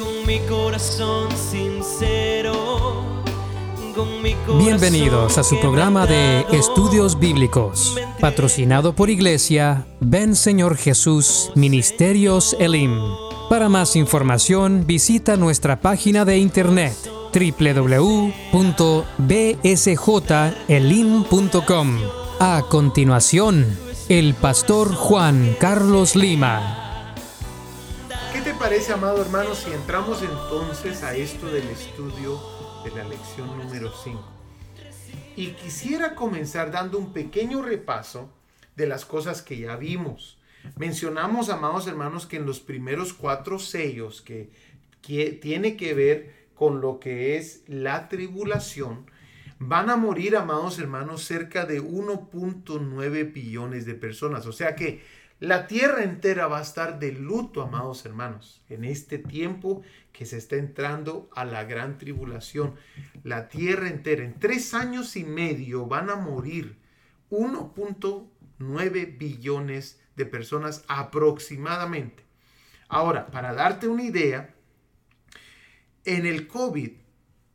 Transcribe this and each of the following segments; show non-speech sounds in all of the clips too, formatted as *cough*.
con mi corazón sincero. Bienvenidos a su programa de Estudios Bíblicos, patrocinado por Iglesia Ven Señor Jesús Ministerios Elim. Para más información visita nuestra página de internet www.bsjelim.com. A continuación, el pastor Juan Carlos Lima. ¿Qué te parece, amado si entramos entonces a esto del estudio de la lección número 5? Y quisiera comenzar dando un pequeño repaso de las cosas que ya vimos. Mencionamos, amados hermanos, que en los primeros cuatro sellos que, que tiene que ver con lo que es la tribulación, van a morir, amados hermanos, cerca de 1.9 billones de personas. O sea que la tierra entera va a estar de luto, amados hermanos, en este tiempo que se está entrando a la gran tribulación. La tierra entera, en tres años y medio, van a morir 1.9 billones de personas aproximadamente. Ahora, para darte una idea, en el COVID,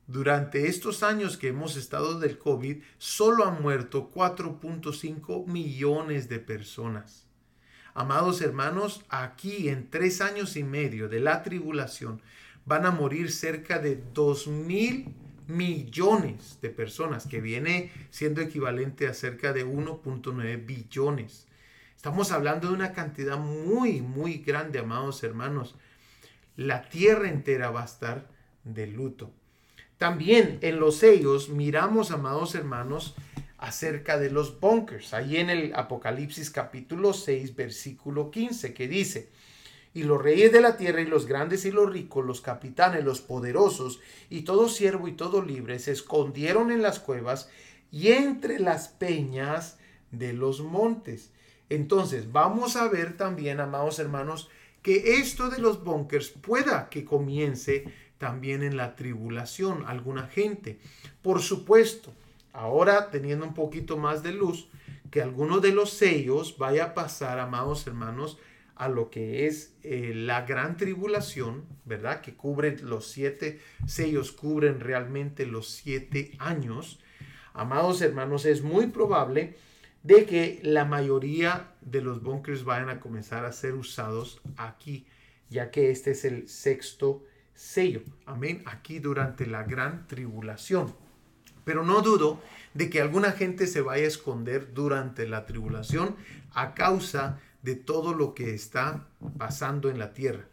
durante estos años que hemos estado del COVID, solo han muerto 4.5 millones de personas. Amados hermanos, aquí en tres años y medio de la tribulación van a morir cerca de 2 mil millones de personas, que viene siendo equivalente a cerca de 1.9 billones. Estamos hablando de una cantidad muy, muy grande, amados hermanos. La tierra entera va a estar de luto. También en los sellos miramos, amados hermanos, acerca de los bunkers. Ahí en el Apocalipsis capítulo 6, versículo 15, que dice, y los reyes de la tierra y los grandes y los ricos, los capitanes, los poderosos y todo siervo y todo libre se escondieron en las cuevas y entre las peñas de los montes. Entonces, vamos a ver también, amados hermanos, que esto de los bunkers pueda que comience también en la tribulación, alguna gente. Por supuesto, ahora teniendo un poquito más de luz, que alguno de los sellos vaya a pasar, amados hermanos, a lo que es eh, la gran tribulación, ¿verdad? Que cubre los siete sellos, cubren realmente los siete años. Amados hermanos, es muy probable de que la mayoría de los bunkers vayan a comenzar a ser usados aquí, ya que este es el sexto sello. Amén. Aquí durante la gran tribulación. Pero no dudo de que alguna gente se vaya a esconder durante la tribulación a causa de todo lo que está pasando en la tierra.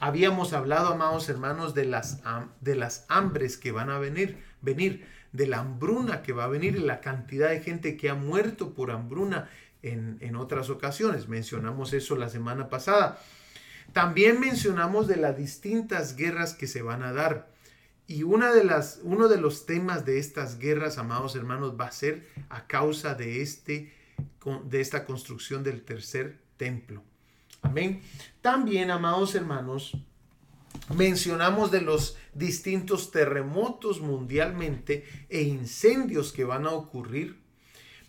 Habíamos hablado, amados hermanos, de las, de las hambres que van a venir, venir, de la hambruna que va a venir la cantidad de gente que ha muerto por hambruna en, en otras ocasiones. Mencionamos eso la semana pasada. También mencionamos de las distintas guerras que se van a dar. Y una de las, uno de los temas de estas guerras, amados hermanos, va a ser a causa de, este, de esta construcción del tercer templo. Amén. También, amados hermanos, mencionamos de los distintos terremotos mundialmente e incendios que van a ocurrir.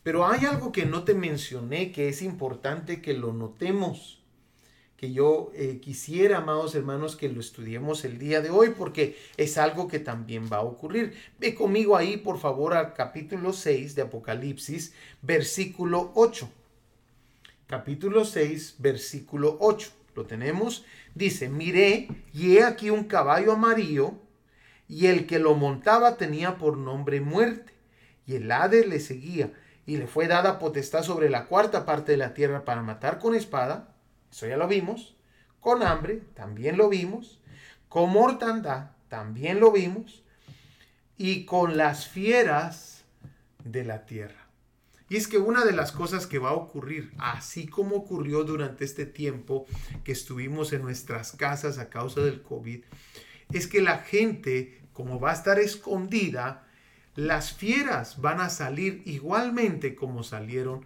Pero hay algo que no te mencioné que es importante que lo notemos que yo eh, quisiera, amados hermanos, que lo estudiemos el día de hoy, porque es algo que también va a ocurrir. Ve conmigo ahí, por favor, al capítulo 6 de Apocalipsis, versículo 8. Capítulo 6, versículo 8. Lo tenemos. Dice, miré y he aquí un caballo amarillo, y el que lo montaba tenía por nombre muerte, y el Hades le seguía, y le fue dada potestad sobre la cuarta parte de la tierra para matar con espada eso ya lo vimos. Con hambre, también lo vimos. Con mortandad, también lo vimos. Y con las fieras de la tierra. Y es que una de las cosas que va a ocurrir, así como ocurrió durante este tiempo que estuvimos en nuestras casas a causa del COVID, es que la gente, como va a estar escondida, las fieras van a salir igualmente como salieron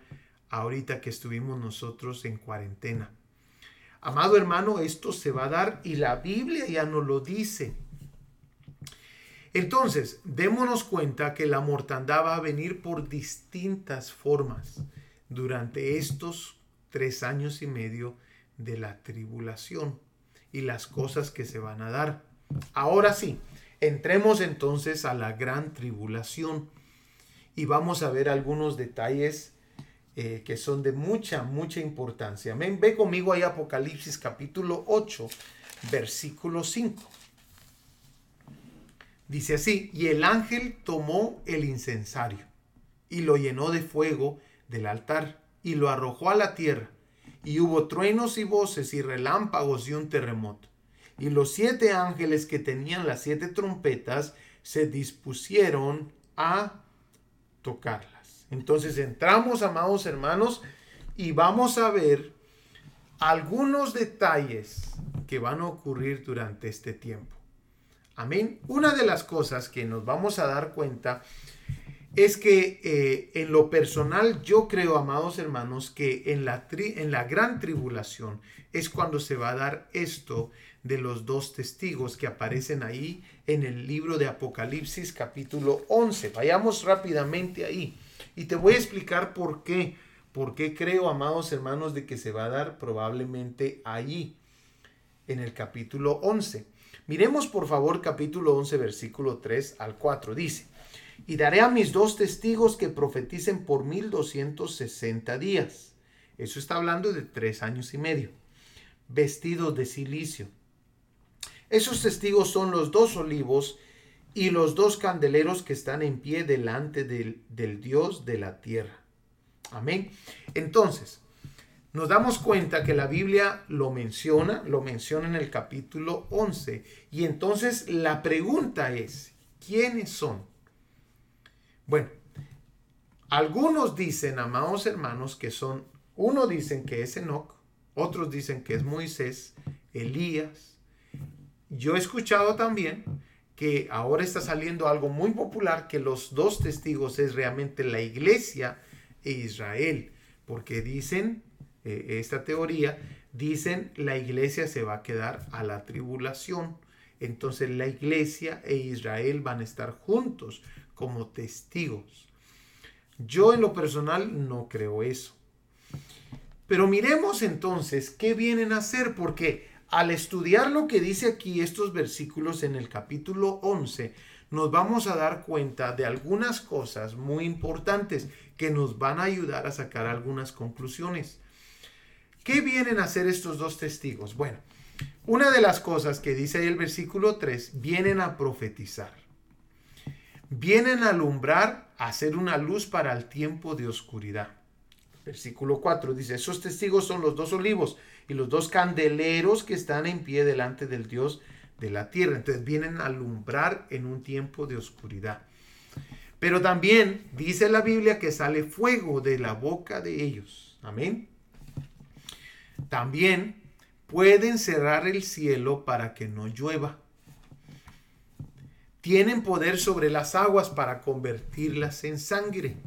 ahorita que estuvimos nosotros en cuarentena. Amado hermano, esto se va a dar y la Biblia ya nos lo dice. Entonces, démonos cuenta que la mortandad va a venir por distintas formas durante estos tres años y medio de la tribulación y las cosas que se van a dar. Ahora sí, entremos entonces a la gran tribulación y vamos a ver algunos detalles eh, que son de mucha, mucha importancia. Amén. Ve conmigo ahí Apocalipsis capítulo 8, versículo 5. Dice así, y el ángel tomó el incensario y lo llenó de fuego del altar y lo arrojó a la tierra. Y hubo truenos y voces y relámpagos y un terremoto. Y los siete ángeles que tenían las siete trompetas se dispusieron a tocarlas. Entonces entramos, amados hermanos, y vamos a ver algunos detalles que van a ocurrir durante este tiempo. Amén. Una de las cosas que nos vamos a dar cuenta es que eh, en lo personal yo creo, amados hermanos, que en la, en la gran tribulación es cuando se va a dar esto de los dos testigos que aparecen ahí en el libro de Apocalipsis capítulo 11. Vayamos rápidamente ahí y te voy a explicar por qué. ¿Por qué creo, amados hermanos, de que se va a dar probablemente ahí, en el capítulo 11? Miremos por favor capítulo 11, versículo 3 al 4. Dice, y daré a mis dos testigos que profeticen por 1260 días. Eso está hablando de tres años y medio. Vestidos de silicio. Esos testigos son los dos olivos y los dos candeleros que están en pie delante del, Dios de la tierra. Amén. Entonces, nos damos cuenta que la Biblia lo menciona, lo menciona en el capítulo 11. Y entonces la pregunta es, ¿quiénes son? Bueno, algunos dicen, amados hermanos, que son, uno dicen que es Enoch, otros dicen que es Moisés, Elías. Yo he escuchado también que ahora está saliendo algo muy popular, que los dos testigos es realmente la iglesia e Israel, porque dicen, eh, esta teoría, dicen la iglesia se va a quedar a la tribulación. Entonces la iglesia e Israel van a estar juntos como testigos. Yo en lo personal no creo eso. Pero miremos entonces qué vienen a hacer, porque al estudiar lo que dice aquí estos versículos en el capítulo 11, nos vamos a dar cuenta de algunas cosas muy importantes que nos van a ayudar a sacar algunas conclusiones. ¿Qué vienen a hacer estos dos testigos? Bueno, una de las cosas que dice el versículo 3, vienen a profetizar vienen a alumbrar, a hacer una luz para el tiempo de oscuridad. Versículo 4 dice, esos testigos son los dos olivos y los dos candeleros que están en pie delante del Dios de la tierra. Entonces vienen a alumbrar en un tiempo de oscuridad. Pero también dice la Biblia que sale fuego de la boca de ellos. Amén. También pueden cerrar el cielo para que no llueva tienen poder sobre las aguas para convertirlas en sangre.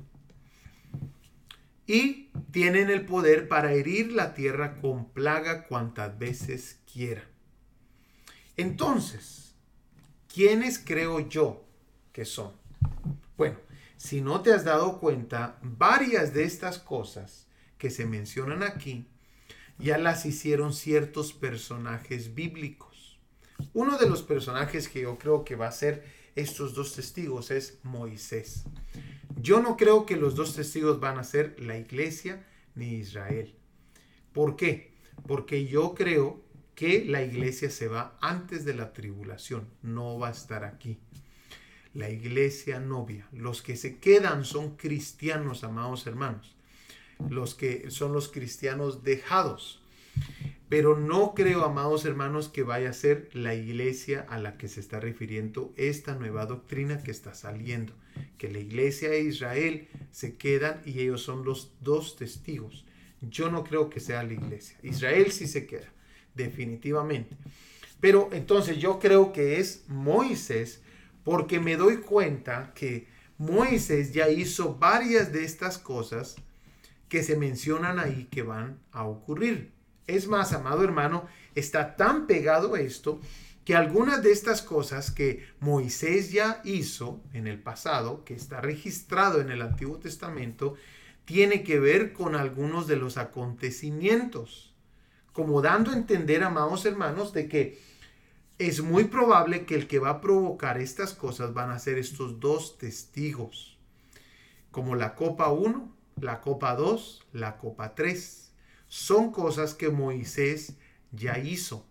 Y tienen el poder para herir la tierra con plaga cuantas veces quieran. Entonces, ¿quiénes creo yo que son? Bueno, si no te has dado cuenta, varias de estas cosas que se mencionan aquí ya las hicieron ciertos personajes bíblicos. Uno de los personajes que yo creo que va a ser estos dos testigos es Moisés. Yo no creo que los dos testigos van a ser la iglesia ni Israel. ¿Por qué? Porque yo creo que la iglesia se va antes de la tribulación, no va a estar aquí. La iglesia novia, los que se quedan son cristianos, amados hermanos, los que son los cristianos dejados. Pero no creo, amados hermanos, que vaya a ser la iglesia a la que se está refiriendo esta nueva doctrina que está saliendo. Que la iglesia e Israel se quedan y ellos son los dos testigos. Yo no creo que sea la iglesia. Israel sí se queda, definitivamente. Pero entonces yo creo que es Moisés porque me doy cuenta que Moisés ya hizo varias de estas cosas que se mencionan ahí que van a ocurrir. Es más, amado hermano, está tan pegado esto que algunas de estas cosas que Moisés ya hizo en el pasado, que está registrado en el Antiguo Testamento, tiene que ver con algunos de los acontecimientos, como dando a entender, amados hermanos, de que es muy probable que el que va a provocar estas cosas van a ser estos dos testigos, como la copa 1, la copa 2, la copa 3. Son cosas que Moisés ya hizo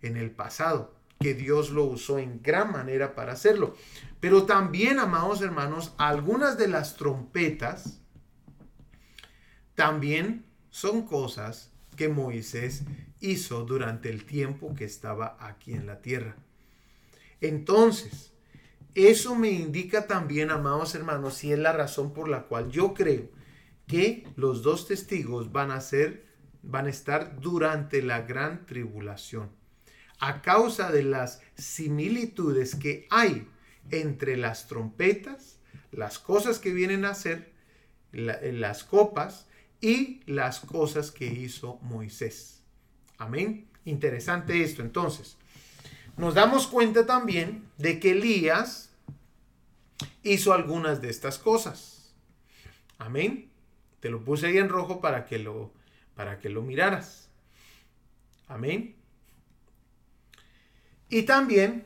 en el pasado, que Dios lo usó en gran manera para hacerlo. Pero también, amados hermanos, algunas de las trompetas también son cosas que Moisés hizo durante el tiempo que estaba aquí en la tierra. Entonces, eso me indica también, amados hermanos, y es la razón por la cual yo creo que los dos testigos van a ser, van a estar durante la gran tribulación. A causa de las similitudes que hay entre las trompetas, las cosas que vienen a ser, las copas y las cosas que hizo Moisés. Amén. Interesante esto. Entonces, nos damos cuenta también de que Elías hizo algunas de estas cosas. Amén. Te lo puse ahí en rojo para que lo, para que lo miraras. Amén. Y también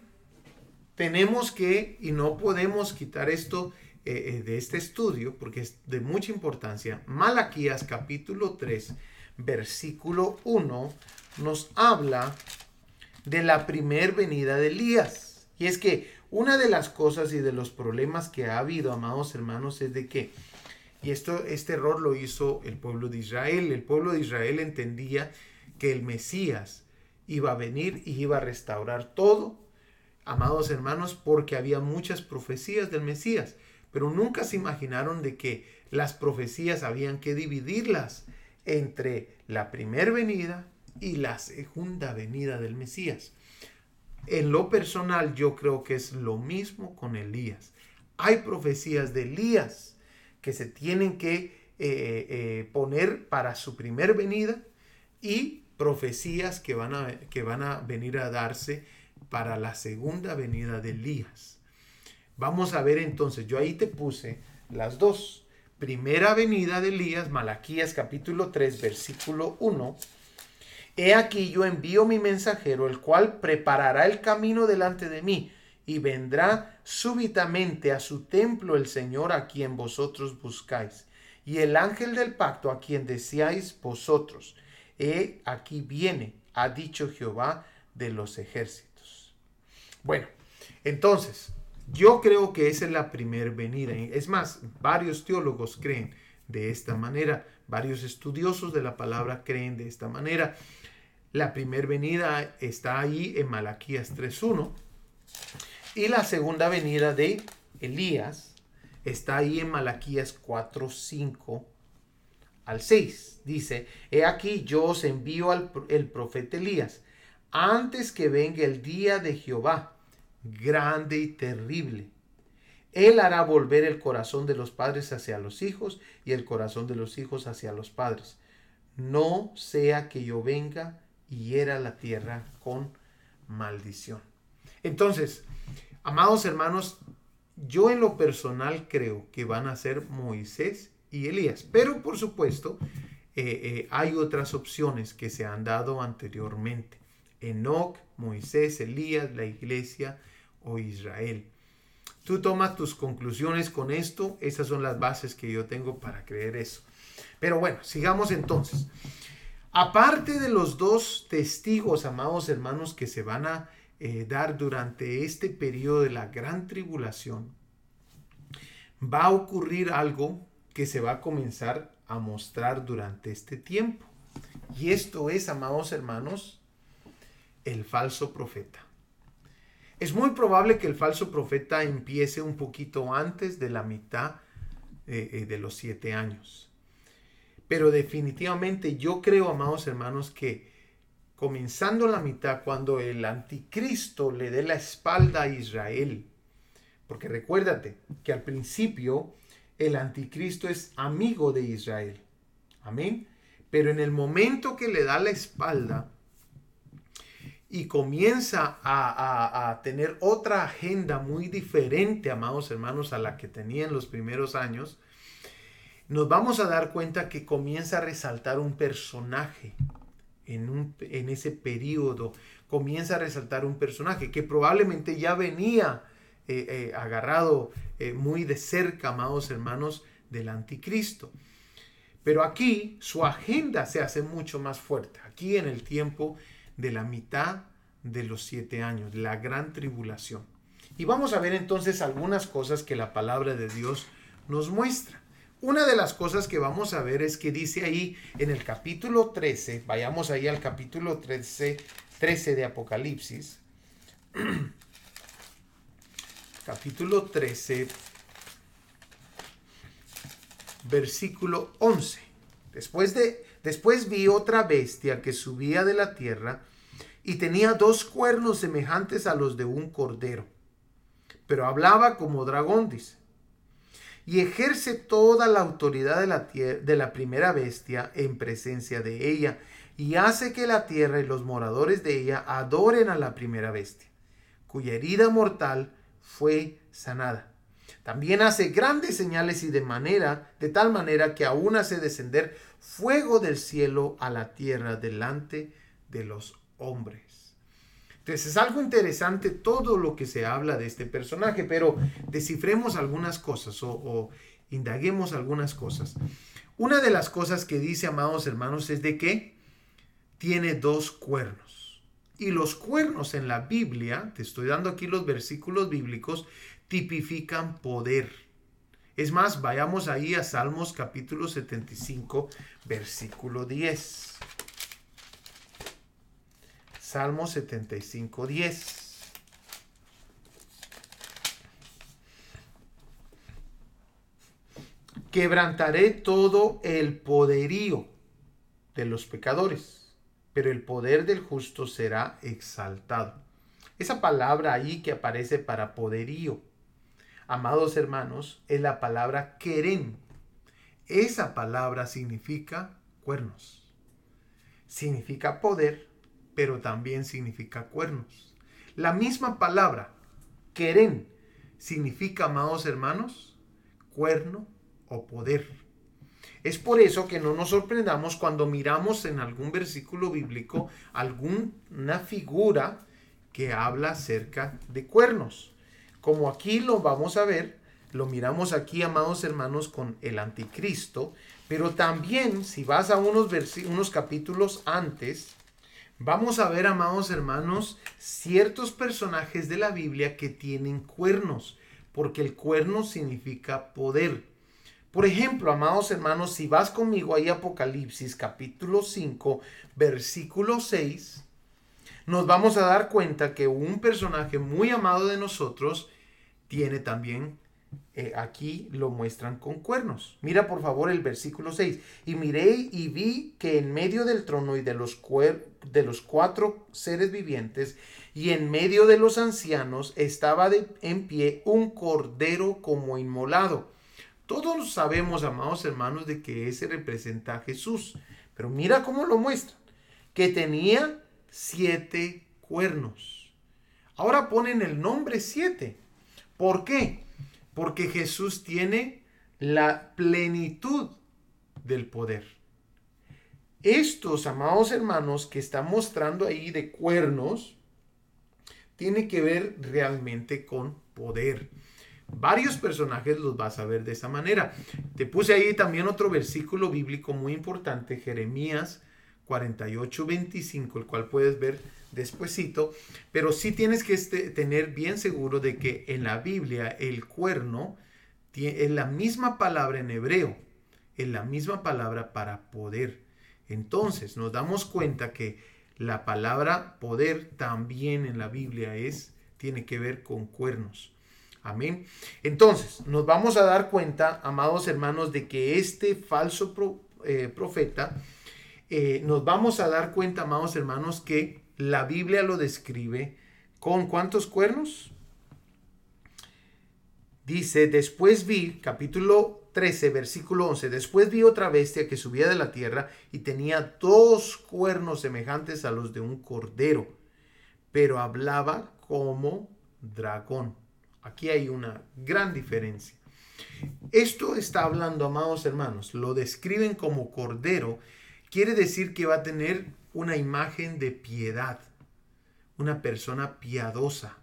tenemos que, y no podemos quitar esto eh, eh, de este estudio, porque es de mucha importancia, Malaquías capítulo 3, versículo 1, nos habla de la primer venida de Elías. Y es que una de las cosas y de los problemas que ha habido, amados hermanos, es de que, y esto, este error lo hizo el pueblo de Israel, el pueblo de Israel entendía que el Mesías iba a venir y iba a restaurar todo, amados hermanos, porque había muchas profecías del Mesías pero nunca se imaginaron de que las profecías habían que dividirlas entre la primera venida y la segunda venida del Mesías. En lo personal yo creo que es lo mismo con Elías. Hay profecías de Elías que se tienen que eh, eh, poner para su primer venida y profecías que van, a, que van a venir a darse para la segunda venida de Elías. Vamos a ver entonces, yo ahí te puse las dos. Primera venida de Elías, Malaquías capítulo 3, versículo 1. He aquí yo envío mi mensajero, el cual preparará el camino delante de mí, y vendrá súbitamente a su templo el Señor a quien vosotros buscáis, y el ángel del pacto a quien deseáis vosotros. He aquí viene, ha dicho Jehová de los ejércitos. Bueno, entonces, yo creo que esa es la primera venida. Es más, varios teólogos creen de esta manera, varios estudiosos de la palabra creen de esta manera. La primera venida está ahí en Malaquías 3.1 y la segunda venida de Elías está ahí en Malaquías 4.5 al 6. Dice, he aquí yo os envío al el profeta Elías antes que venga el día de Jehová grande y terrible. Él hará volver el corazón de los padres hacia los hijos y el corazón de los hijos hacia los padres. No sea que yo venga y hiera la tierra con maldición. Entonces, amados hermanos, yo en lo personal creo que van a ser Moisés Elías, pero por supuesto eh, eh, hay otras opciones que se han dado anteriormente. Enoch, Moisés, Elías, la iglesia o Israel. Tú tomas tus conclusiones con esto, esas son las bases que yo tengo para creer eso. Pero bueno, sigamos entonces. Aparte de los dos testigos, amados hermanos, que se van a eh, dar durante este periodo de la gran tribulación, va a ocurrir algo que se va a comenzar a mostrar durante este tiempo. Y esto es, amados hermanos, el falso profeta. Es muy probable que el falso profeta empiece un poquito antes de la mitad eh, eh, de los siete años. Pero definitivamente yo creo, amados hermanos, que comenzando la mitad, cuando el anticristo le dé la espalda a Israel, porque recuérdate que al principio el anticristo es amigo de Israel. Amén. Pero en el momento que le da la espalda, y comienza a, tener otra agenda muy diferente, amados hermanos, a la que tenía en los primeros años, nos vamos a dar cuenta que comienza a resaltar un personaje en, en ese periodo, comienza a resaltar un personaje que probablemente ya venía eh, eh, agarrado eh, muy de cerca, amados hermanos, del anticristo. Pero aquí su agenda se hace mucho más fuerte. Aquí en el tiempo de la mitad de los siete años, la gran tribulación. Y vamos a ver entonces algunas cosas que la palabra de Dios nos muestra. Una de las cosas que vamos a ver es que dice ahí en el capítulo 13, vayamos ahí al capítulo 13, 13 de Apocalipsis, *clears throat* capítulo 13, versículo 11. Después, de, después vi otra bestia que subía de la tierra y tenía dos cuernos semejantes a los de un cordero, pero hablaba como dragón, dice. Y ejerce toda la autoridad de la, de la primera bestia en presencia de ella, y hace que la tierra y los moradores de ella adoren a la primera bestia, cuya herida mortal fue sanada. También hace grandes señales y de manera, de tal manera que aún hace descender fuego del cielo a la tierra delante de los hombres. Entonces es algo interesante todo lo que se habla de este personaje, pero descifremos algunas cosas o, o indaguemos algunas cosas. Una de las cosas que dice, amados hermanos, es de que tiene dos cuernos. Y los cuernos en la Biblia, te estoy dando aquí los versículos bíblicos, tipifican poder. Es más, vayamos ahí a Salmos capítulo 75, versículo 10. Salmos 75, 10. Quebrantaré todo el poderío de los pecadores, pero el poder del justo será exaltado. Esa palabra ahí que aparece para poderío amados hermanos, es la palabra queren. Esa palabra significa cuernos. Significa poder, pero también significa cuernos. La misma palabra, queren, significa, amados hermanos, cuerno o poder. Es por eso que no nos sorprendamos cuando miramos en algún versículo bíblico alguna figura que habla acerca de cuernos. Como aquí lo vamos a ver, lo miramos aquí, amados hermanos, con el anticristo, pero también si vas a unos, unos capítulos antes, vamos a ver, amados hermanos, ciertos personajes de la Biblia que tienen cuernos, porque el cuerno significa poder. Por ejemplo, amados hermanos, si vas conmigo ahí Apocalipsis capítulo 5, versículo 6, nos vamos a dar cuenta que un personaje muy amado de nosotros tiene también, eh, aquí lo muestran con cuernos. Mira por favor el versículo 6. Y miré y vi que en medio del trono y de los, de los cuatro seres vivientes y en medio de los ancianos estaba de, en pie un cordero como inmolado. Todos sabemos, amados hermanos, de que ese representa a Jesús. Pero mira cómo lo muestran. Que tenía siete cuernos. Ahora ponen el nombre siete. ¿Por qué? Porque Jesús tiene la plenitud del poder. Estos, amados hermanos, que está mostrando ahí de cuernos, tiene que ver realmente con poder. Varios personajes los vas a ver de esa manera. Te puse ahí también otro versículo bíblico muy importante, Jeremías 48, 25, el cual puedes ver despuesito, pero sí tienes que este, tener bien seguro de que en la Biblia el cuerno es la misma palabra en hebreo, es la misma palabra para poder. Entonces nos damos cuenta que la palabra poder también en la Biblia es, tiene que ver con cuernos. Amén. Entonces, nos vamos a dar cuenta, amados hermanos, de que este falso eh, profeta eh, nos vamos a dar cuenta, amados hermanos, que la Biblia lo describe con cuántos cuernos. Dice, después vi, capítulo 13, versículo 11, después vi otra bestia que subía de la tierra y tenía dos cuernos semejantes a los de un cordero, pero hablaba como dragón. Aquí hay una gran diferencia. Esto está hablando, amados hermanos, lo describen como cordero quiere decir que va a tener una imagen de piedad. una persona piadosa.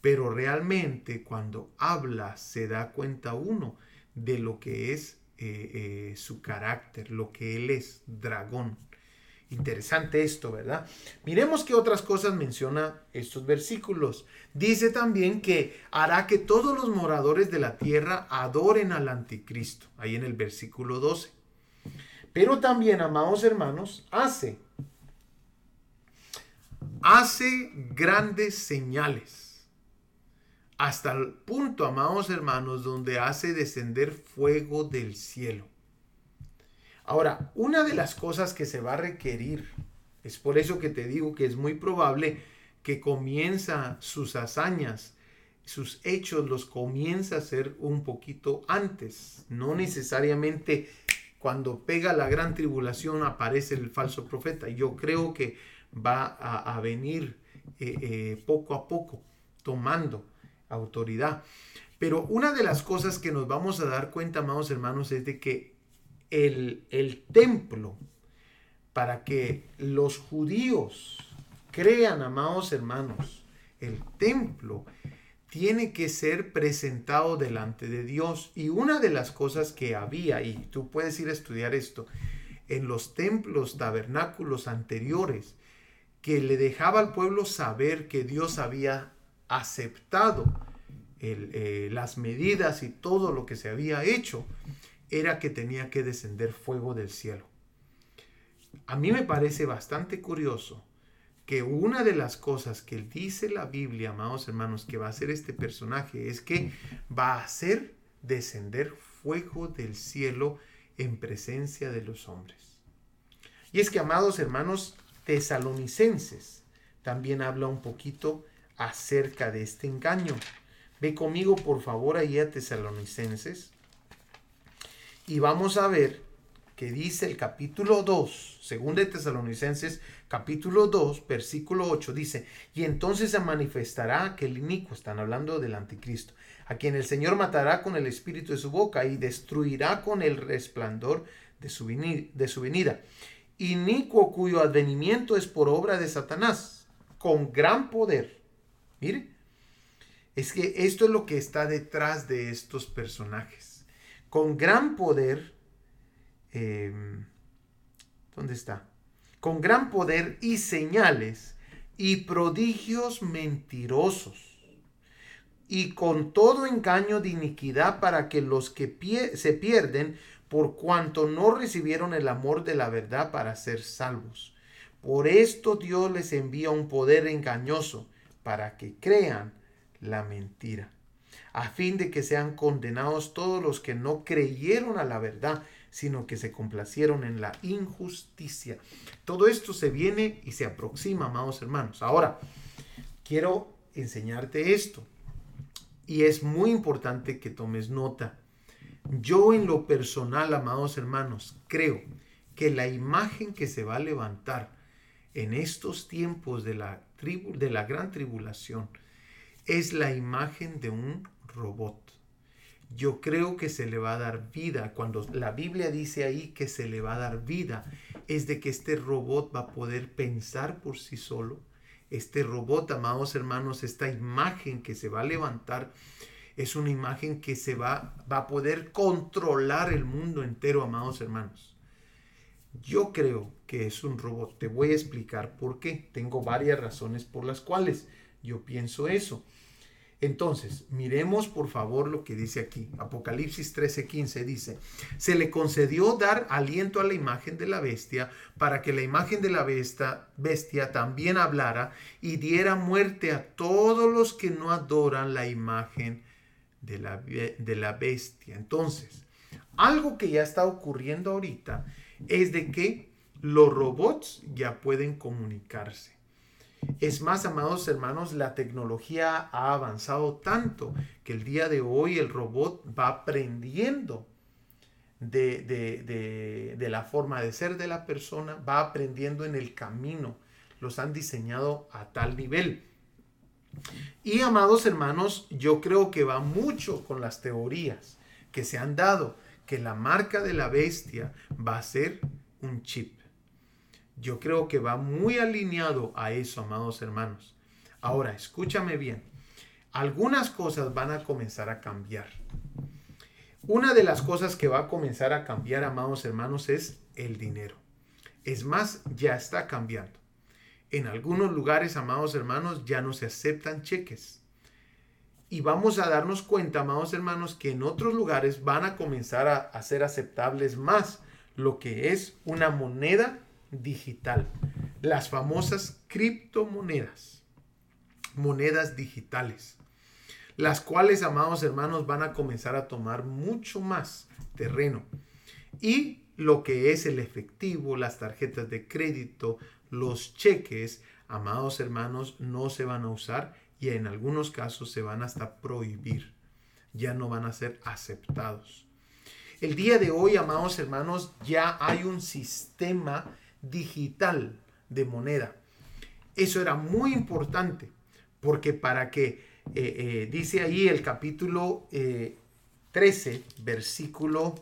Pero realmente cuando habla se da cuenta uno de lo que es eh, eh, su carácter, lo que él es, dragón. Interesante esto, ¿verdad? Miremos qué otras cosas menciona estos versículos. Dice también que hará que todos los moradores de la tierra adoren al anticristo, ahí en el versículo 12. Pero también, amados hermanos, hace, hace grandes señales. Hasta el punto, amados hermanos, donde hace descender fuego del cielo. Ahora, una de las cosas que se va a requerir, es por eso que te digo que es muy probable que comienza sus hazañas, sus hechos los comienza a hacer un poquito antes, no necesariamente cuando pega la gran tribulación aparece el falso profeta. Yo creo que va a, venir eh, eh, poco a poco, tomando autoridad. Pero una de las cosas que nos vamos a dar cuenta, amados hermanos, es de que el, templo para que los judíos crean, amados hermanos, el templo tiene que ser presentado delante de Dios. Y una de las cosas que había, y tú puedes ir a estudiar esto, en los templos tabernáculos anteriores, que le dejaba al pueblo saber que Dios había aceptado eh, las medidas y todo lo que se había hecho, era que tenía que descender fuego del cielo. A mí me parece bastante curioso que una de las cosas que dice la Biblia, amados hermanos, que va a hacer este personaje es que va a hacer descender fuego del cielo en presencia de los hombres. Y es que, amados hermanos tesalonicenses, también habla un poquito acerca de este engaño. Ve conmigo, por favor, ahí a tesalonicenses y vamos a ver que dice el capítulo 2, según de Tesalonicenses, capítulo 2, versículo 8, dice, y entonces se manifestará aquel inicuo, están hablando del anticristo, a quien el Señor matará con el espíritu de su boca y destruirá con el resplandor de su, de su venida. Inicuo cuyo advenimiento es por obra de Satanás, con gran poder. Mire, es que esto es lo que está detrás de estos personajes con gran poder, em, ¿dónde está? Con gran poder y señales y prodigios mentirosos y con todo engaño de iniquidad para que los que se pierden por cuanto no recibieron el amor de la verdad para ser salvos. Por esto Dios les envía un poder engañoso para que crean la mentira a fin de que sean condenados todos los que no creyeron a la verdad, sino que se complacieron en la injusticia. Todo esto se viene y se aproxima, amados hermanos. Ahora, quiero enseñarte esto. Y es muy importante que tomes nota. Yo en lo personal, amados hermanos, creo que la imagen que se va a levantar en estos tiempos de la, tribu, de la gran tribulación es la imagen de un robot. Yo creo que se le va a dar vida. Cuando la Biblia dice ahí que se le va a dar vida, es de que este robot va a poder pensar por sí solo. Este robot, amados hermanos, esta imagen que se va a levantar, es una imagen que se va, va a poder controlar el mundo entero, amados hermanos. Yo creo que es un robot. Te voy a explicar por qué. Tengo varias razones por las cuales yo pienso eso. Entonces, miremos por favor lo que dice aquí. Apocalipsis 13:15 dice, se le concedió dar aliento a la imagen de la bestia para que la imagen de la bestia, bestia también hablara y diera muerte a todos los que no adoran la imagen de la, de la bestia. Entonces, algo que ya está ocurriendo ahorita es de que los robots ya pueden comunicarse. Es más, amados hermanos, la tecnología ha avanzado tanto que el día de hoy el robot va aprendiendo de, la forma de ser de la persona, va aprendiendo en el camino. Los han diseñado a tal nivel. Y amados hermanos, yo creo que va mucho con las teorías que se han dado, que la marca de la bestia va a ser un chip Yo creo que va muy alineado a eso, amados hermanos. Ahora, escúchame bien. Algunas cosas van a comenzar a cambiar. Una de las cosas que va a comenzar a cambiar, amados hermanos, es el dinero. Es más, ya está cambiando. En algunos lugares, amados hermanos, ya no se aceptan cheques. Y vamos a darnos cuenta, amados hermanos, que en otros lugares van a comenzar a, a ser aceptables más lo que es una moneda digital. Las famosas criptomonedas. Monedas digitales. Las cuales, amados hermanos, van a comenzar a tomar mucho más terreno. Y lo que es el efectivo, las tarjetas de crédito, los cheques, amados hermanos, no se van a usar y en algunos casos se van hasta prohibir. Ya no van a ser aceptados. El día de hoy, amados hermanos, ya hay un sistema digital de moneda. Eso era muy importante porque para que, eh, eh, dice ahí el capítulo 13, eh, versículo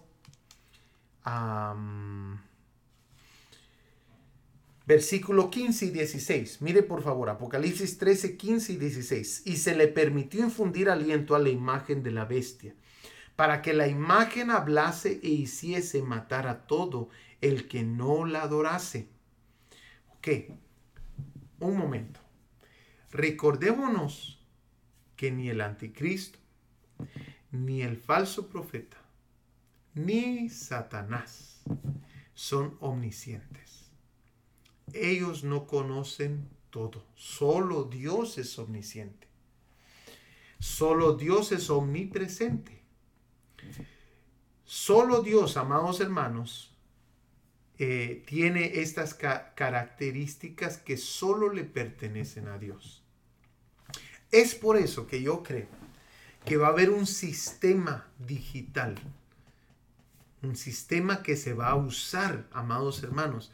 versículo 15 y 16. Mire por favor, Apocalipsis 13, 15 y 16. Y se le permitió infundir aliento a la imagen de la bestia, para que la imagen hablase e hiciese matar a todo el que no la adorase. Ok, un momento. Recordémonos que ni el anticristo, ni el falso profeta, ni Satanás son omniscientes. Ellos no conocen todo. Solo Dios es omnisciente. Solo Dios es omnipresente. Solo Dios, amados hermanos, eh, tiene estas características que solo le pertenecen a Dios. Es por eso que yo creo que va a haber un sistema digital un sistema que se va a usar, amados hermanos,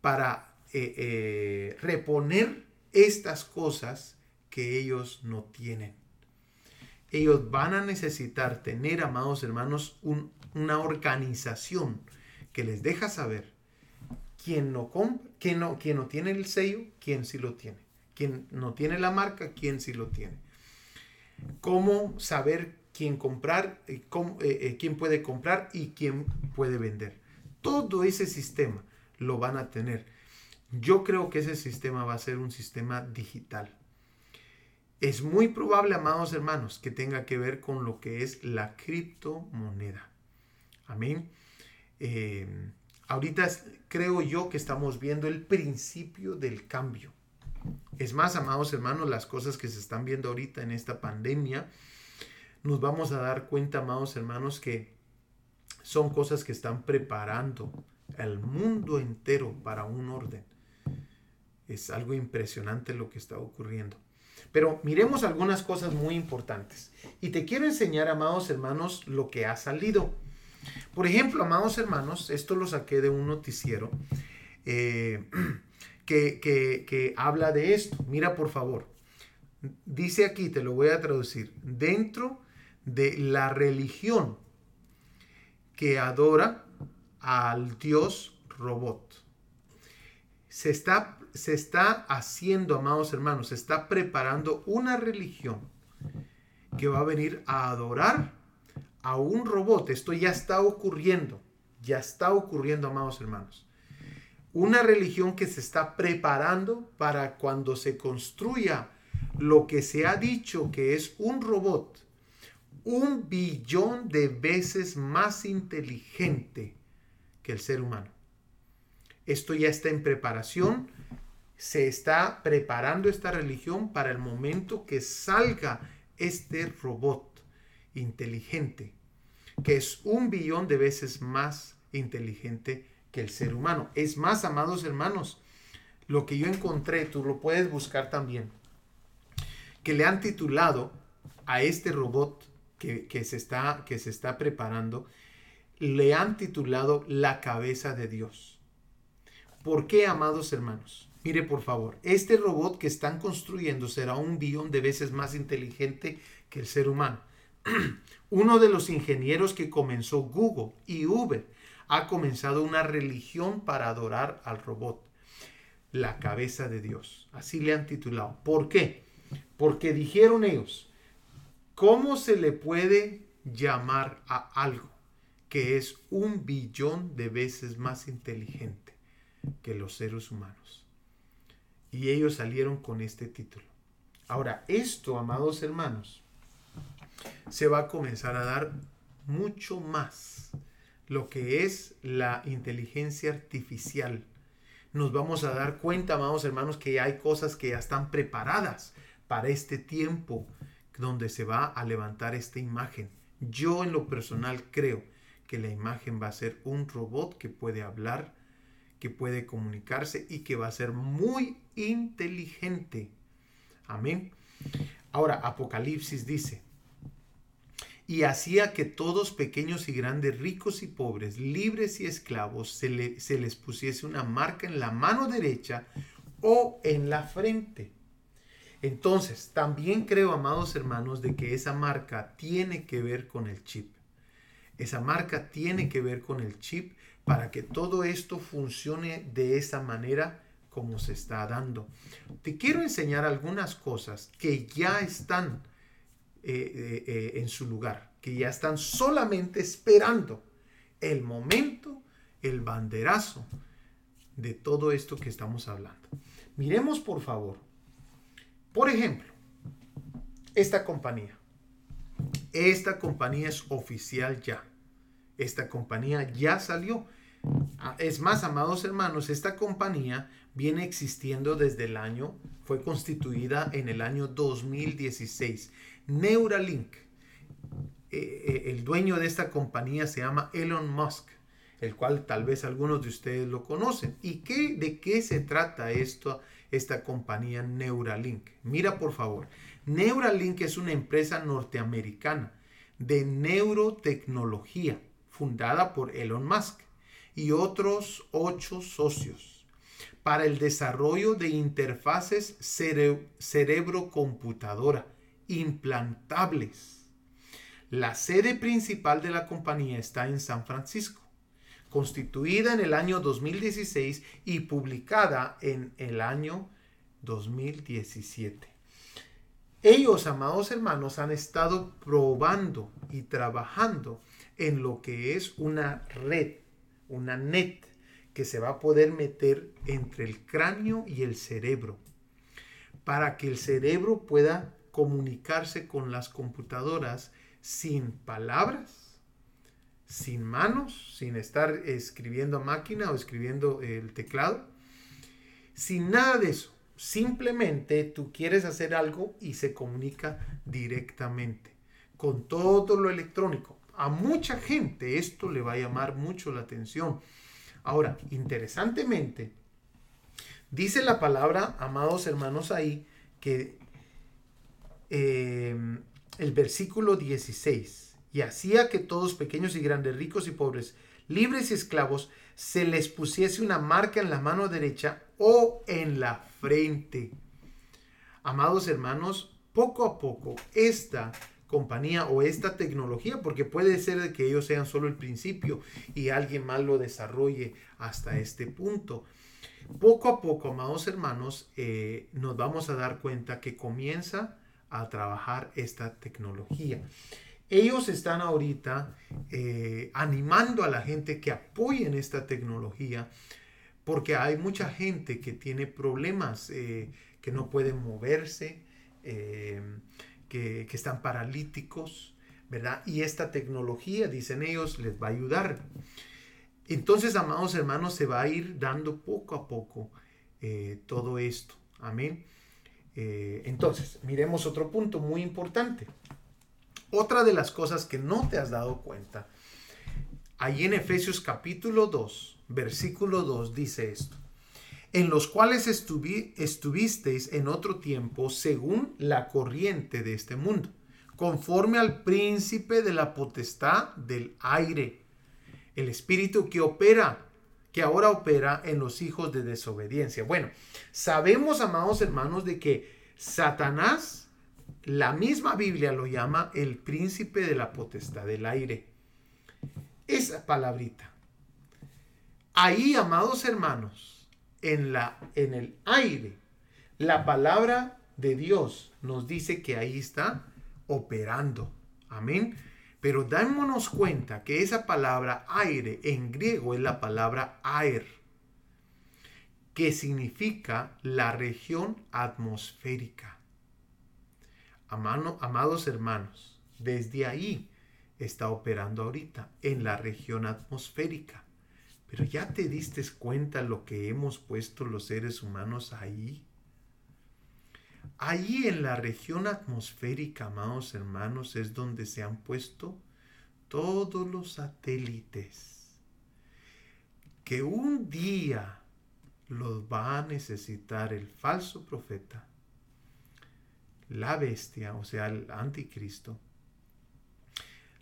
para eh, eh, reponer estas cosas que ellos no tienen. Ellos van a necesitar tener, amados hermanos, una organización que les deja saber quién no, compra, quién, no, no tiene el sello, quién sí lo tiene. Quién no tiene la marca, quién sí lo tiene. Cómo saber quién comprar, eh, eh, eh, quién puede comprar y quién puede vender. Todo ese sistema lo van a tener. Yo creo que ese sistema va a ser un sistema digital. Es muy probable, amados hermanos, que tenga que ver con lo que es la criptomoneda. Amén. Ahorita creo yo que estamos viendo el principio del cambio. Es más, amados hermanos, las cosas que se están viendo ahorita en esta pandemia, nos vamos a dar cuenta, amados hermanos, que son cosas que están preparando el mundo entero para un orden. Es algo impresionante lo que está ocurriendo. Pero miremos algunas cosas muy importantes. Y te quiero enseñar, amados hermanos, lo que ha salido. Por ejemplo, amados hermanos, esto lo saqué de un noticiero eh, *clears throat* que, que habla de esto. Mira, por favor. Dice aquí, te lo voy a traducir. Dentro de la religión que adora al dios robot. Se está, se está haciendo, amados hermanos, se está preparando una religión que va a venir a adorar a un robot. Esto ya está ocurriendo, ya está ocurriendo, amados hermanos. Una religión que se está preparando para cuando se construya lo que se ha dicho que es un robot un billón de veces más inteligente que el ser humano. Esto ya está en preparación. Se está preparando esta religión para el momento que salga este robot inteligente, que es un billón de veces más inteligente que el ser humano. Es más, amados hermanos, lo que yo encontré, tú lo puedes buscar también, que le han titulado a este robot que, se está, que se está preparando, le han titulado La cabeza de Dios. ¿Por qué, amados hermanos? Mire, por favor, este robot que están construyendo será un billón de veces más inteligente que el ser humano. *clears throat* Uno de los ingenieros que comenzó Google y Uber ha comenzado una religión para adorar al robot. la cabeza de Dios. Así le han titulado. ¿Por qué? Porque dijeron ellos, ¿cómo se le puede llamar a algo que es un billón de veces más inteligente que los seres humanos? Y ellos salieron con este título. Ahora, esto, amados hermanos, se va a comenzar a dar mucho más lo que es la inteligencia artificial. Nos vamos a dar cuenta, amados hermanos, que hay cosas que ya están preparadas para este tiempo donde se va a levantar esta imagen. Yo en lo personal creo que la imagen va a ser un robot que puede hablar, que puede comunicarse y que va a ser muy inteligente. Amén. Ahora, Apocalipsis dice, y hacía que todos, pequeños y grandes, ricos y pobres, libres y esclavos, se, se, les pusiese una marca en la mano derecha o en la frente. Entonces, también creo, amados hermanos, de que esa marca tiene que ver con el chip. Esa marca tiene que ver con el chip para que todo esto funcione de esa manera como se está dando. Te quiero enseñar algunas cosas que ya están eh, eh, eh, en su lugar, que ya están solamente esperando el momento, el banderazo de todo esto que estamos hablando. Miremos por favor, por ejemplo, esta compañía. Esta compañía es oficial ya. Esta compañía ya salió. Ah, es más, amados hermanos, esta compañía viene existiendo desde el año, fue constituida en el año 2016 Neuralink. Eh, eh, el dueño de esta compañía se llama Elon Musk, el cual tal vez algunos de ustedes lo conocen. ¿Y qué, de qué se trata esto, esta compañía Neuralink? Mira por favor, Neuralink es una empresa norteamericana de neurotecnología fundada por Elon Musk y otros ocho socios para el desarrollo de interfaces cerebro-computadora implantables. La sede principal de la compañía está en San Francisco, constituida en el año 2016 y publicada en el año 2017. Ellos, amados hermanos, han estado probando y trabajando en lo que es una red, una net, que se va a poder meter entre el cráneo y el cerebro, para que el cerebro pueda comunicarse con las computadoras sin palabras, sin manos, sin estar escribiendo a máquina o escribiendo el teclado, sin nada de eso. Simplemente tú quieres hacer algo y se comunica directamente con todo lo electrónico. A mucha gente esto le va a llamar mucho la atención. Ahora, interesantemente, dice la palabra, amados hermanos, ahí, que Em, el versículo 16. Y hacía que todos, pequeños y grandes, ricos y pobres, libres y esclavos, se les pusiese una marca en la mano derecha o en la frente. Amados hermanos, poco a poco esta compañía o esta tecnología, porque puede ser que ellos sean solo el principio y alguien más lo desarrolle hasta este punto. Poco a poco, amados hermanos, eh, nos vamos a dar cuenta que comienza a trabajar esta tecnología. Ellos están ahorita eh, animando a la gente que apoyen esta tecnología porque hay mucha gente que tiene problemas, eh, que no pueden moverse, que, están paralíticos, ¿verdad? Y esta tecnología, dicen ellos, les va a ayudar. Entonces, amados hermanos, se va a ir dando poco a poco todo esto. Amén. Eh, entonces, miremos otro punto muy importante. Otra de las cosas que no te has dado cuenta, ahí en Efesios capítulo 2, versículo 2 dice esto, en los cuales estuvisteis en otro tiempo según la corriente de este mundo, conforme al príncipe de la potestad del aire, el espíritu que opera que ahora opera en los hijos de desobediencia. Bueno, sabemos, amados hermanos, de que Satanás, la misma Biblia lo llama el príncipe de la potestad del aire. Esa palabrita. Ahí, amados hermanos, en, la, en el aire. La palabra de Dios nos dice que ahí está operando. Amén. Pero dámonos cuenta que esa palabra aire en griego es la palabra aer, que significa la región atmosférica. amados hermanos, desde ahí está operando ahorita, en la región atmosférica. Pero ya te diste cuenta lo que hemos puesto los seres humanos ahí. Ahí en la región atmosférica, amados hermanos, es donde se han puesto todos los satélites que un día los va a necesitar el falso profeta, la bestia, o sea, el anticristo,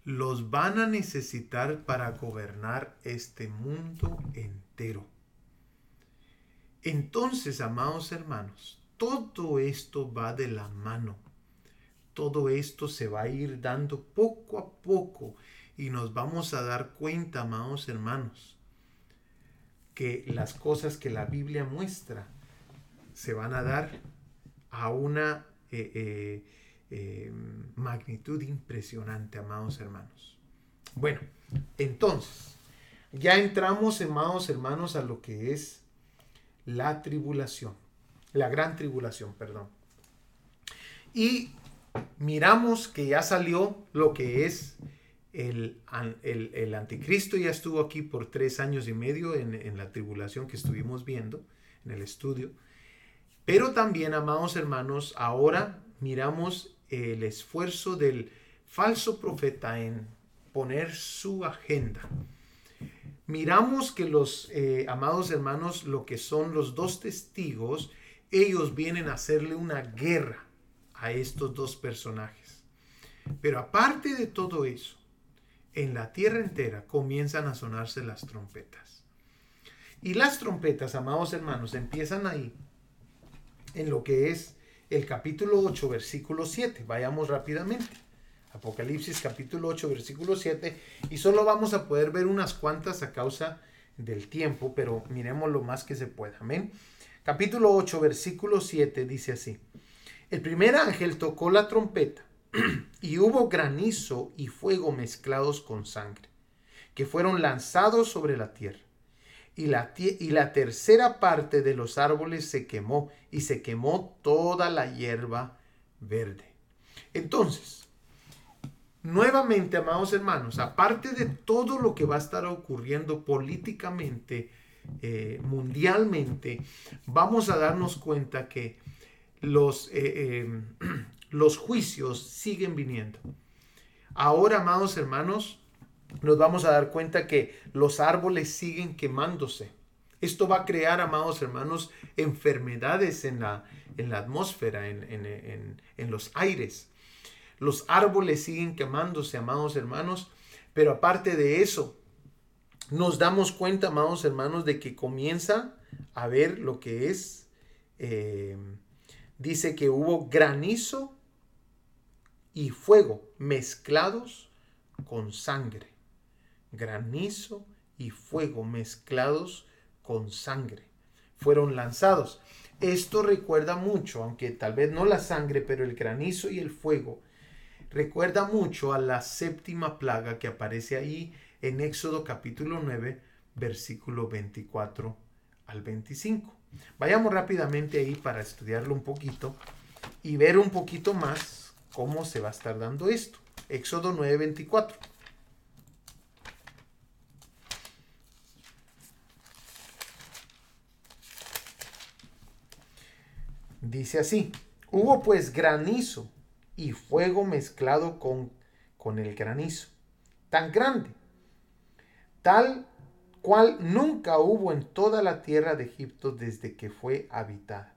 los van a necesitar para gobernar este mundo entero. Entonces, amados hermanos, todo esto va de la mano. Todo esto se va a ir dando poco a poco y nos vamos a dar cuenta, amados hermanos, que las cosas que la Biblia muestra se van a dar a una eh, eh, eh, magnitud impresionante, amados hermanos. Bueno, entonces, ya entramos, amados hermanos, a lo que es la tribulación, la gran tribulación, perdón. Y miramos que ya salió lo que es el, el, anticristo, ya estuvo aquí por tres años y medio en, en la tribulación que estuvimos viendo, en el estudio. Pero también, amados hermanos, ahora miramos el esfuerzo del falso profeta en poner su agenda. Miramos que los eh, amados hermanos, lo que son los dos testigos, ellos vienen a hacerle una guerra a estos dos personajes. Pero aparte de todo eso, en la tierra entera comienzan a sonarse las trompetas. Y las trompetas, amados hermanos, empiezan ahí, en lo que es el capítulo 8, versículo 7. Vayamos rápidamente. Apocalipsis capítulo 8, versículo 7. Y solo vamos a poder ver unas cuantas a causa del tiempo, pero miremos lo más que se pueda. Amén. Capítulo 8, versículo 7 dice así. El primer ángel tocó la trompeta *clears throat* y hubo granizo y fuego mezclados con sangre, que fueron lanzados sobre la tierra y la, tercera parte de los árboles se quemó y se quemó toda la hierba verde. Entonces, nuevamente, amados hermanos, aparte de todo lo que va a estar ocurriendo políticamente, eh, mundialmente, vamos a darnos cuenta que los, eh, em, *clears throat* los juicios siguen viniendo. Ahora, amados hermanos, nos vamos a dar cuenta que los árboles siguen quemándose. Esto va a crear, amados hermanos, enfermedades en la, en la atmósfera, en, en los aires. Los árboles siguen quemándose, amados hermanos, pero aparte de eso, nos damos cuenta, amados hermanos, de que comienza a ver lo que es, eh, dice que hubo granizo y fuego mezclados con sangre granizo y fuego mezclados con sangre. Fueron lanzados. Esto recuerda mucho, aunque tal vez no la sangre, pero el granizo y el fuego, recuerda mucho a la séptima plaga que aparece ahí en Éxodo capítulo 9, versículo 24 al 25. Vayamos rápidamente ahí para estudiarlo un poquito y ver un poquito más cómo se va a estar dando esto. Éxodo 9, 24. Dice así, hubo pues granizo y fuego mezclado con, con el granizo, tan grande, tal cual nunca hubo en toda la tierra de Egipto desde que fue habitada.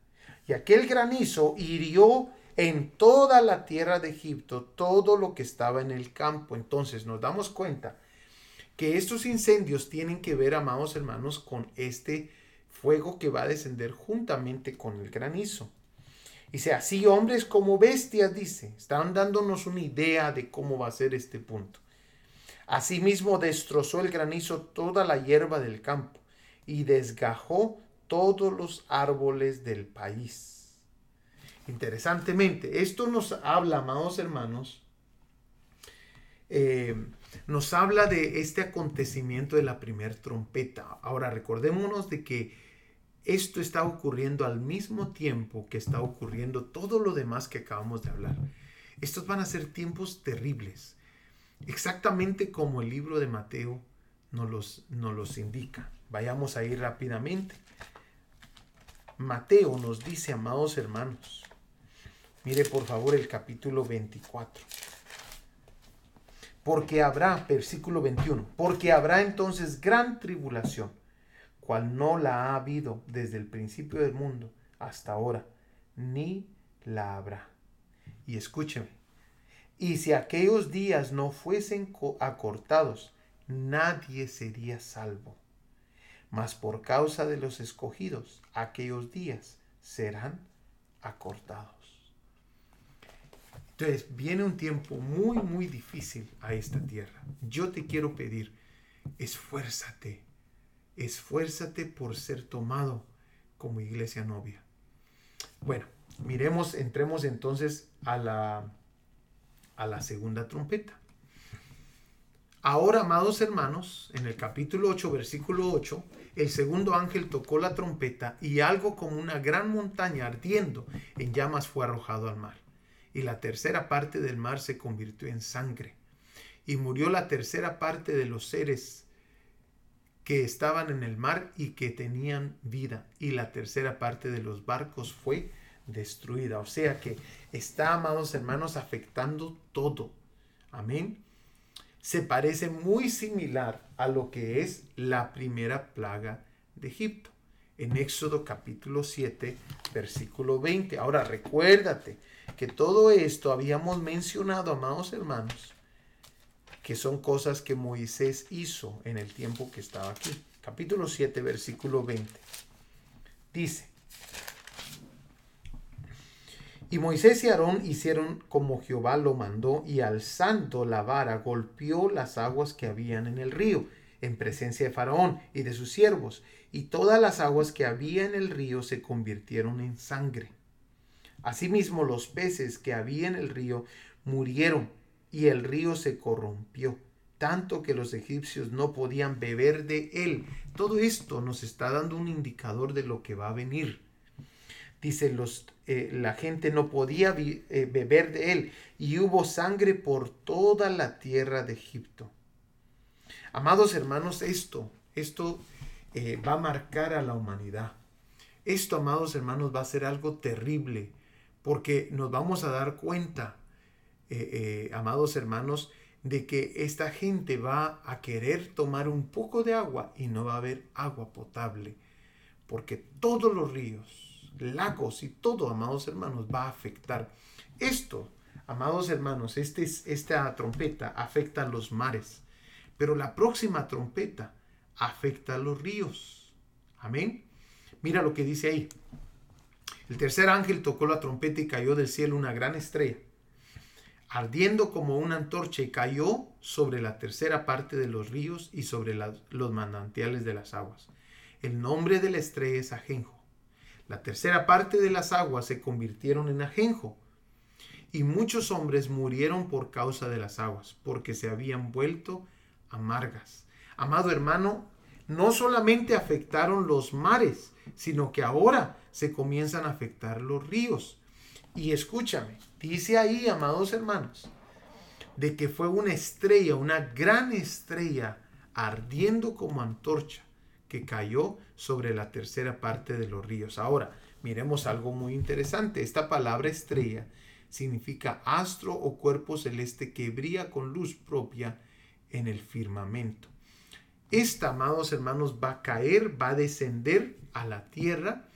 Y aquel granizo hirió en toda la tierra de Egipto todo lo que estaba en el campo. Entonces nos damos cuenta que estos incendios tienen que ver, amados hermanos, con este fuego que va a descender juntamente con el granizo. Dice, así hombres como bestias, dice, están dándonos una idea de cómo va a ser este punto. Asimismo destrozó el granizo toda la hierba del campo y desgajó todos los árboles del país. Interesantemente, esto nos habla, amados hermanos, eh, nos habla de este acontecimiento de la primer trompeta. Ahora recordémonos de que esto está ocurriendo al mismo tiempo que está ocurriendo todo lo demás que acabamos de hablar. Estos van a ser tiempos terribles, exactamente como el libro de Mateo nos los, nos los indica. Vayamos a ir rápidamente. Mateo nos dice, amados hermanos, mire por favor el capítulo 24. Porque habrá, versículo 21, porque habrá entonces gran tribulación, cual no la ha habido desde el principio del mundo hasta ahora, ni la habrá. Y escúcheme, y si aquellos días no fuesen acortados, nadie sería salvo. Mas por causa de los escogidos, aquellos días serán acortados. Entonces, viene un tiempo muy, muy difícil a esta tierra. Yo te quiero pedir, esfuérzate, esfuérzate por ser tomado como iglesia novia. Bueno, miremos, entremos entonces a la, a la segunda trompeta. Ahora, amados hermanos, en el capítulo 8, versículo 8, el segundo ángel tocó la trompeta y algo como una gran montaña ardiendo en llamas fue arrojado al mar y la tercera parte del mar se convirtió en sangre. Y murió la tercera parte de los seres que estaban en el mar y que tenían vida. Y la tercera parte de los barcos fue destruida. O sea que está, amados hermanos, afectando todo. Amén. Se parece muy similar a lo que es la primera plaga de Egipto. En Éxodo capítulo 7, versículo 20. Ahora recuérdate, que todo esto habíamos mencionado, amados hermanos, que son cosas que Moisés hizo en el tiempo que estaba aquí. Capítulo 7, versículo 20. Dice, y Moisés y Aarón hicieron como Jehová lo mandó, y alzando la vara golpeó las aguas que habían en el río, en presencia de Faraón y de sus siervos, y todas las aguas que había en el río se convirtieron en sangre. Asimismo los peces que había en el río murieron y el río se corrompió, tanto que los egipcios no podían beber de él. Todo esto nos está dando un indicador de lo que va a venir. Dice, los, eh, la gente no podía eh, beber de él y hubo sangre por toda la tierra de Egipto. Amados hermanos, esto, esto eh, va a marcar a la humanidad. Esto, amados hermanos, va a ser algo terrible porque nos vamos a dar cuenta, eh, eh, amados hermanos, de que esta gente va a querer tomar un poco de agua y no va a haber agua potable, porque todos los ríos, lagos y todo, amados hermanos, va a afectar. Esto, amados hermanos, este, esta trompeta afecta a los mares, pero la próxima trompeta afecta a los ríos. Amén. Mira lo que dice ahí. El tercer ángel tocó la trompeta y cayó del cielo una gran estrella, ardiendo como una antorcha y cayó sobre la tercera parte de los ríos y sobre los manantiales de las aguas. El nombre de la estrella es ajenjo. La tercera parte de las aguas se convirtieron en ajenjo y muchos hombres murieron por causa de las aguas, porque se habían vuelto amargas. Amado hermano, no solamente afectaron los mares, sino que ahora se comienzan a afectar los ríos. Y escúchame, dice ahí, amados hermanos, de que fue una estrella, una gran estrella, ardiendo como antorcha, que cayó sobre la tercera parte de los ríos. Ahora, miremos algo muy interesante. Esta palabra estrella significa astro o cuerpo celeste que brilla con luz propia en el firmamento. Esta, amados hermanos, va a caer, va a descender a la tierra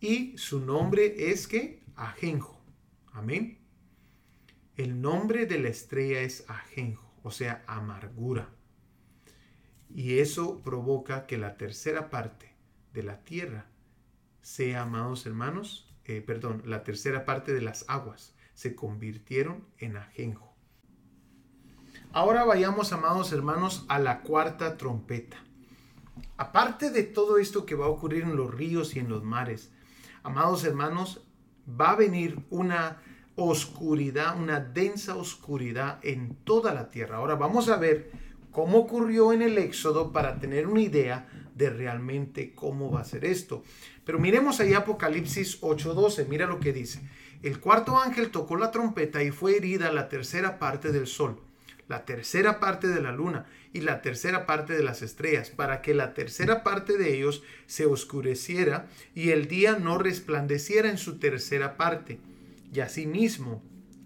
y su nombre es que Ajenjo. Amén. El nombre de la estrella es Ajenjo, o sea, amargura. Y eso provoca que la tercera parte de la tierra sea, amados hermanos, eh, perdón, la tercera parte de las aguas se convirtieron en ajenjo. Ahora vayamos, amados hermanos, a la cuarta trompeta. aparte de todo esto que va a ocurrir en los ríos y en los mares, amados hermanos, va a venir una oscuridad, una densa oscuridad en toda la tierra. Ahora vamos a ver cómo ocurrió en el Éxodo para tener una idea de realmente cómo va a ser esto. Pero miremos ahí Apocalipsis 8:12, mira lo que dice. El cuarto ángel tocó la trompeta y fue herida la tercera parte del sol, la tercera parte de la luna y la tercera parte de las estrellas, para que la tercera parte de ellos se oscureciera y el día no resplandeciera en su tercera parte, y asimismo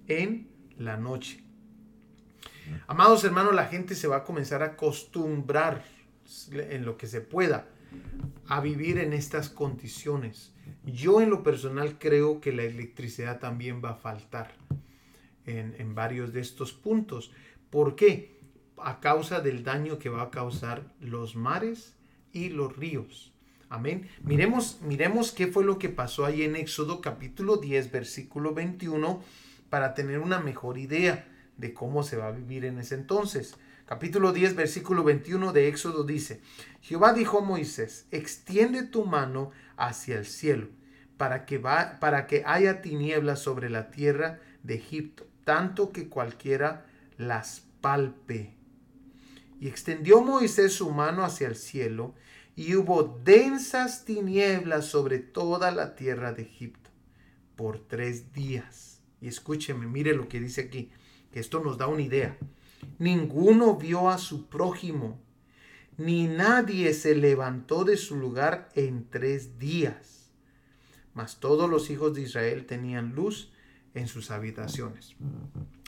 en la noche. Amados hermanos, la gente se va a comenzar a acostumbrar en lo que se pueda a vivir en estas condiciones. Yo en lo personal creo que la electricidad también va a faltar en, varios de estos puntos. ¿Por qué? A causa del daño que va a causar los mares y los ríos. Amén. Miremos, miremos qué fue lo que pasó ahí en Éxodo capítulo 10, versículo 21, para tener una mejor idea de cómo se va a vivir en ese entonces. Capítulo 10, versículo 21 de Éxodo dice, Jehová dijo a Moisés, extiende tu mano hacia el cielo, para que, para que haya tinieblas sobre la tierra de Egipto, tanto que cualquiera las palpe. Y extendió Moisés su mano hacia el cielo, y hubo densas tinieblas sobre toda la tierra de Egipto por tres días. Y escúcheme, mire lo que dice aquí, que esto nos da una idea. Ninguno vio a su prójimo, ni nadie se levantó de su lugar en tres días. Mas todos los hijos de Israel tenían luz en sus habitaciones.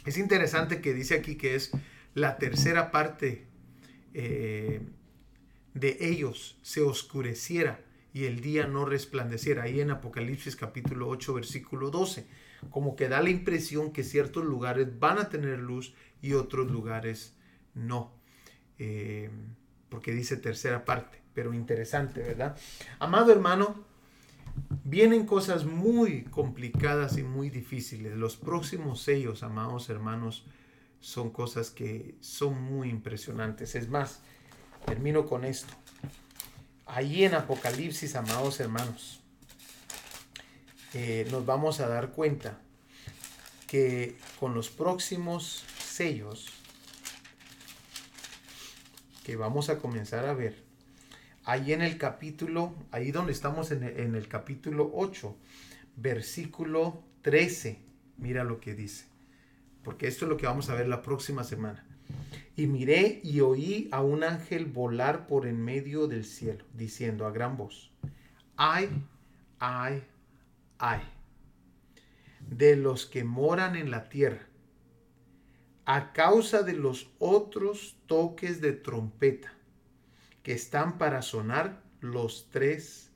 Es interesante que dice aquí que es la tercera parte eh, de ellos se oscureciera y el día no resplandeciera. Ahí en Apocalipsis capítulo 8 versículo 12. Como que da la impresión que ciertos lugares van a tener luz y otros lugares no. Eh, porque dice tercera parte, pero interesante, ¿verdad? Amado hermano, vienen cosas muy complicadas y muy difíciles. Los próximos sellos, amados hermanos, son cosas que son muy impresionantes. Es más, termino con esto. Allí en Apocalipsis, amados hermanos, eh, nos vamos a dar cuenta que con los próximos sellos que vamos a comenzar a ver, ahí en el capítulo, ahí donde estamos en el, capítulo 8, versículo 13, mira lo que dice, porque esto es lo que vamos a ver la próxima semana. Y miré y oí a un ángel volar por en medio del cielo, diciendo a gran voz, ay, ay, ay, de los que moran en la tierra a causa de los otros toques de trompeta que están para sonar los tres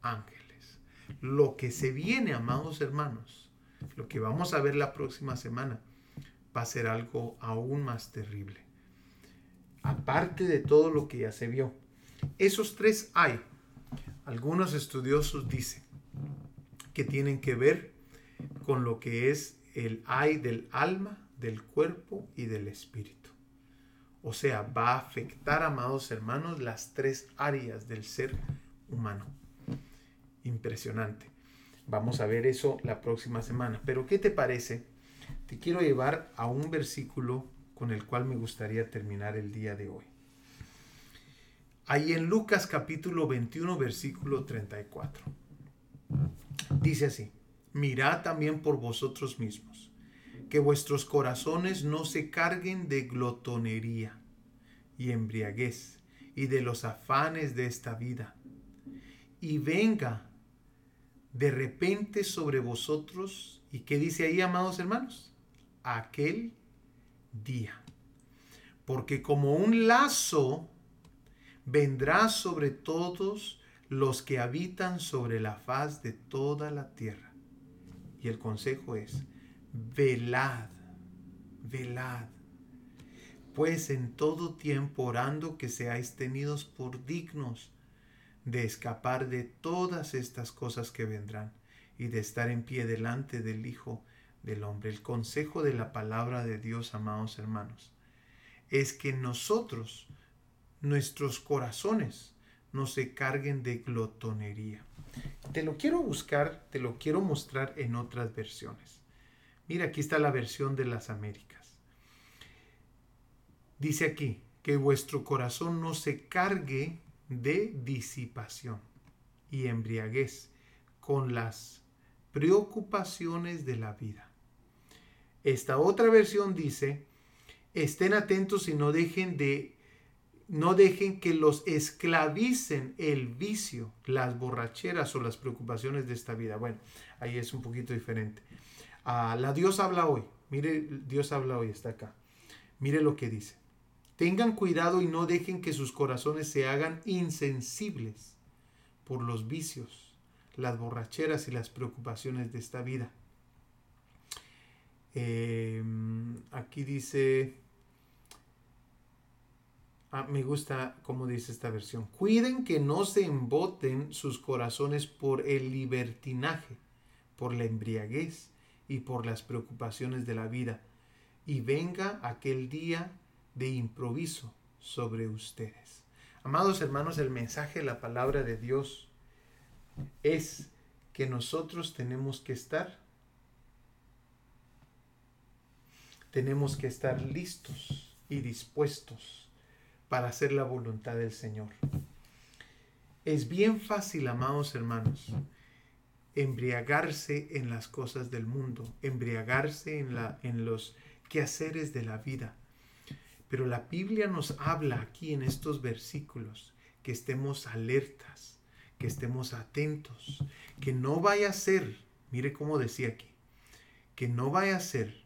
ángeles. Lo que se viene, amados hermanos, lo que vamos a ver la próxima semana, va a ser algo aún más terrible. Aparte de todo lo que ya se vio. Esos tres hay. Algunos estudiosos dicen que tienen que ver con lo que es el hay del alma del cuerpo y del espíritu. O sea, va a afectar, amados hermanos, las tres áreas del ser humano. Impresionante. Vamos a ver eso la próxima semana. Pero ¿qué te parece? Te quiero llevar a un versículo con el cual me gustaría terminar el día de hoy. Ahí en Lucas capítulo 21, versículo 34. Dice así, mirad también por vosotros mismos que vuestros corazones no se carguen de glotonería y embriaguez y de los afanes de esta vida. Y venga de repente sobre vosotros, ¿y qué dice ahí, amados hermanos? Aquel día. Porque como un lazo vendrá sobre todos los que habitan sobre la faz de toda la tierra. Y el consejo es, velad, velad, pues en todo tiempo orando que seáis tenidos por dignos de escapar de todas estas cosas que vendrán y de estar en pie delante del Hijo del Hombre. El consejo de la palabra de Dios, amados hermanos, es que nosotros, nuestros corazones, no se carguen de glotonería. Te lo quiero buscar, te lo quiero mostrar en otras versiones. Mira, aquí está la versión de las Américas. Dice aquí, que vuestro corazón no se cargue de disipación y embriaguez con las preocupaciones de la vida. Esta otra versión dice, estén atentos y no dejen de no dejen que los esclavicen el vicio, las borracheras o las preocupaciones de esta vida. Bueno, ahí es un poquito diferente. La Dios habla hoy. Mire, Dios habla hoy, está acá. Mire lo que dice. Tengan cuidado y no dejen que sus corazones se hagan insensibles por los vicios, las borracheras y las preocupaciones de esta vida. Em, aquí dice, ah, me gusta cómo dice esta versión, cuiden que no se emboten sus corazones por el libertinaje, por la embriaguez y por las preocupaciones de la vida, y venga aquel día de improviso sobre ustedes. Amados hermanos, el mensaje de la palabra de Dios es que nosotros tenemos que estar tenemos que estar listos y dispuestos para hacer la voluntad del Señor. Es bien fácil, amados hermanos, embriagarse en las cosas del mundo, embriagarse en, la, en los quehaceres de la vida. Pero la Biblia nos habla aquí en estos versículos que estemos alertas, que estemos atentos, que no vaya a ser, mire cómo decía aquí, que no vaya a ser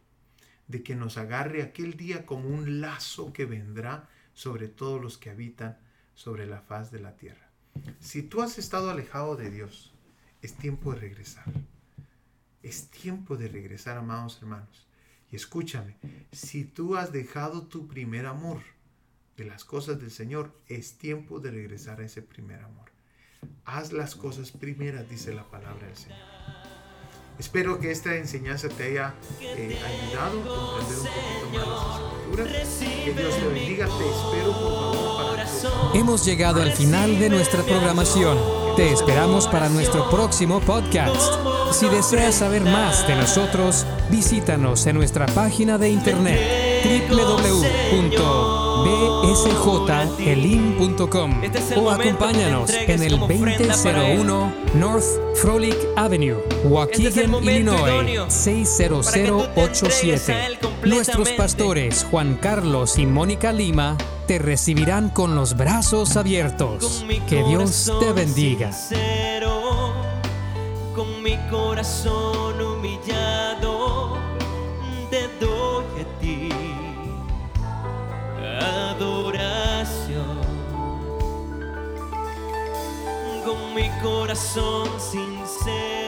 de que nos agarre aquel día como un lazo que vendrá sobre todos los que habitan sobre la faz de la tierra. Si tú has estado alejado de Dios, es tiempo de regresar. Es tiempo de regresar, amados hermanos. Y escúchame, si tú has dejado tu primer amor de las cosas del Señor, es tiempo de regresar a ese primer amor. Haz las cosas primeras, dice la palabra del Señor. Espero que esta enseñanza te haya eh, ayudado a comprender un poquito más las escrituras. Que Dios te bendiga. Te espero por favor para Hemos llegado al final de nuestra programación. Te esperamos para nuestro próximo podcast. Si deseas saber más de nosotros, visítanos en nuestra página de internet www.bsjelim.com este o acompáñanos en el 2001 North Frolic Avenue, Waukegan, este Illinois 60087. Nuestros pastores Juan Carlos y Mónica Lima te recibirán con los brazos abiertos. Que Dios te bendiga. Con mi corazón humillado, corazón sincero.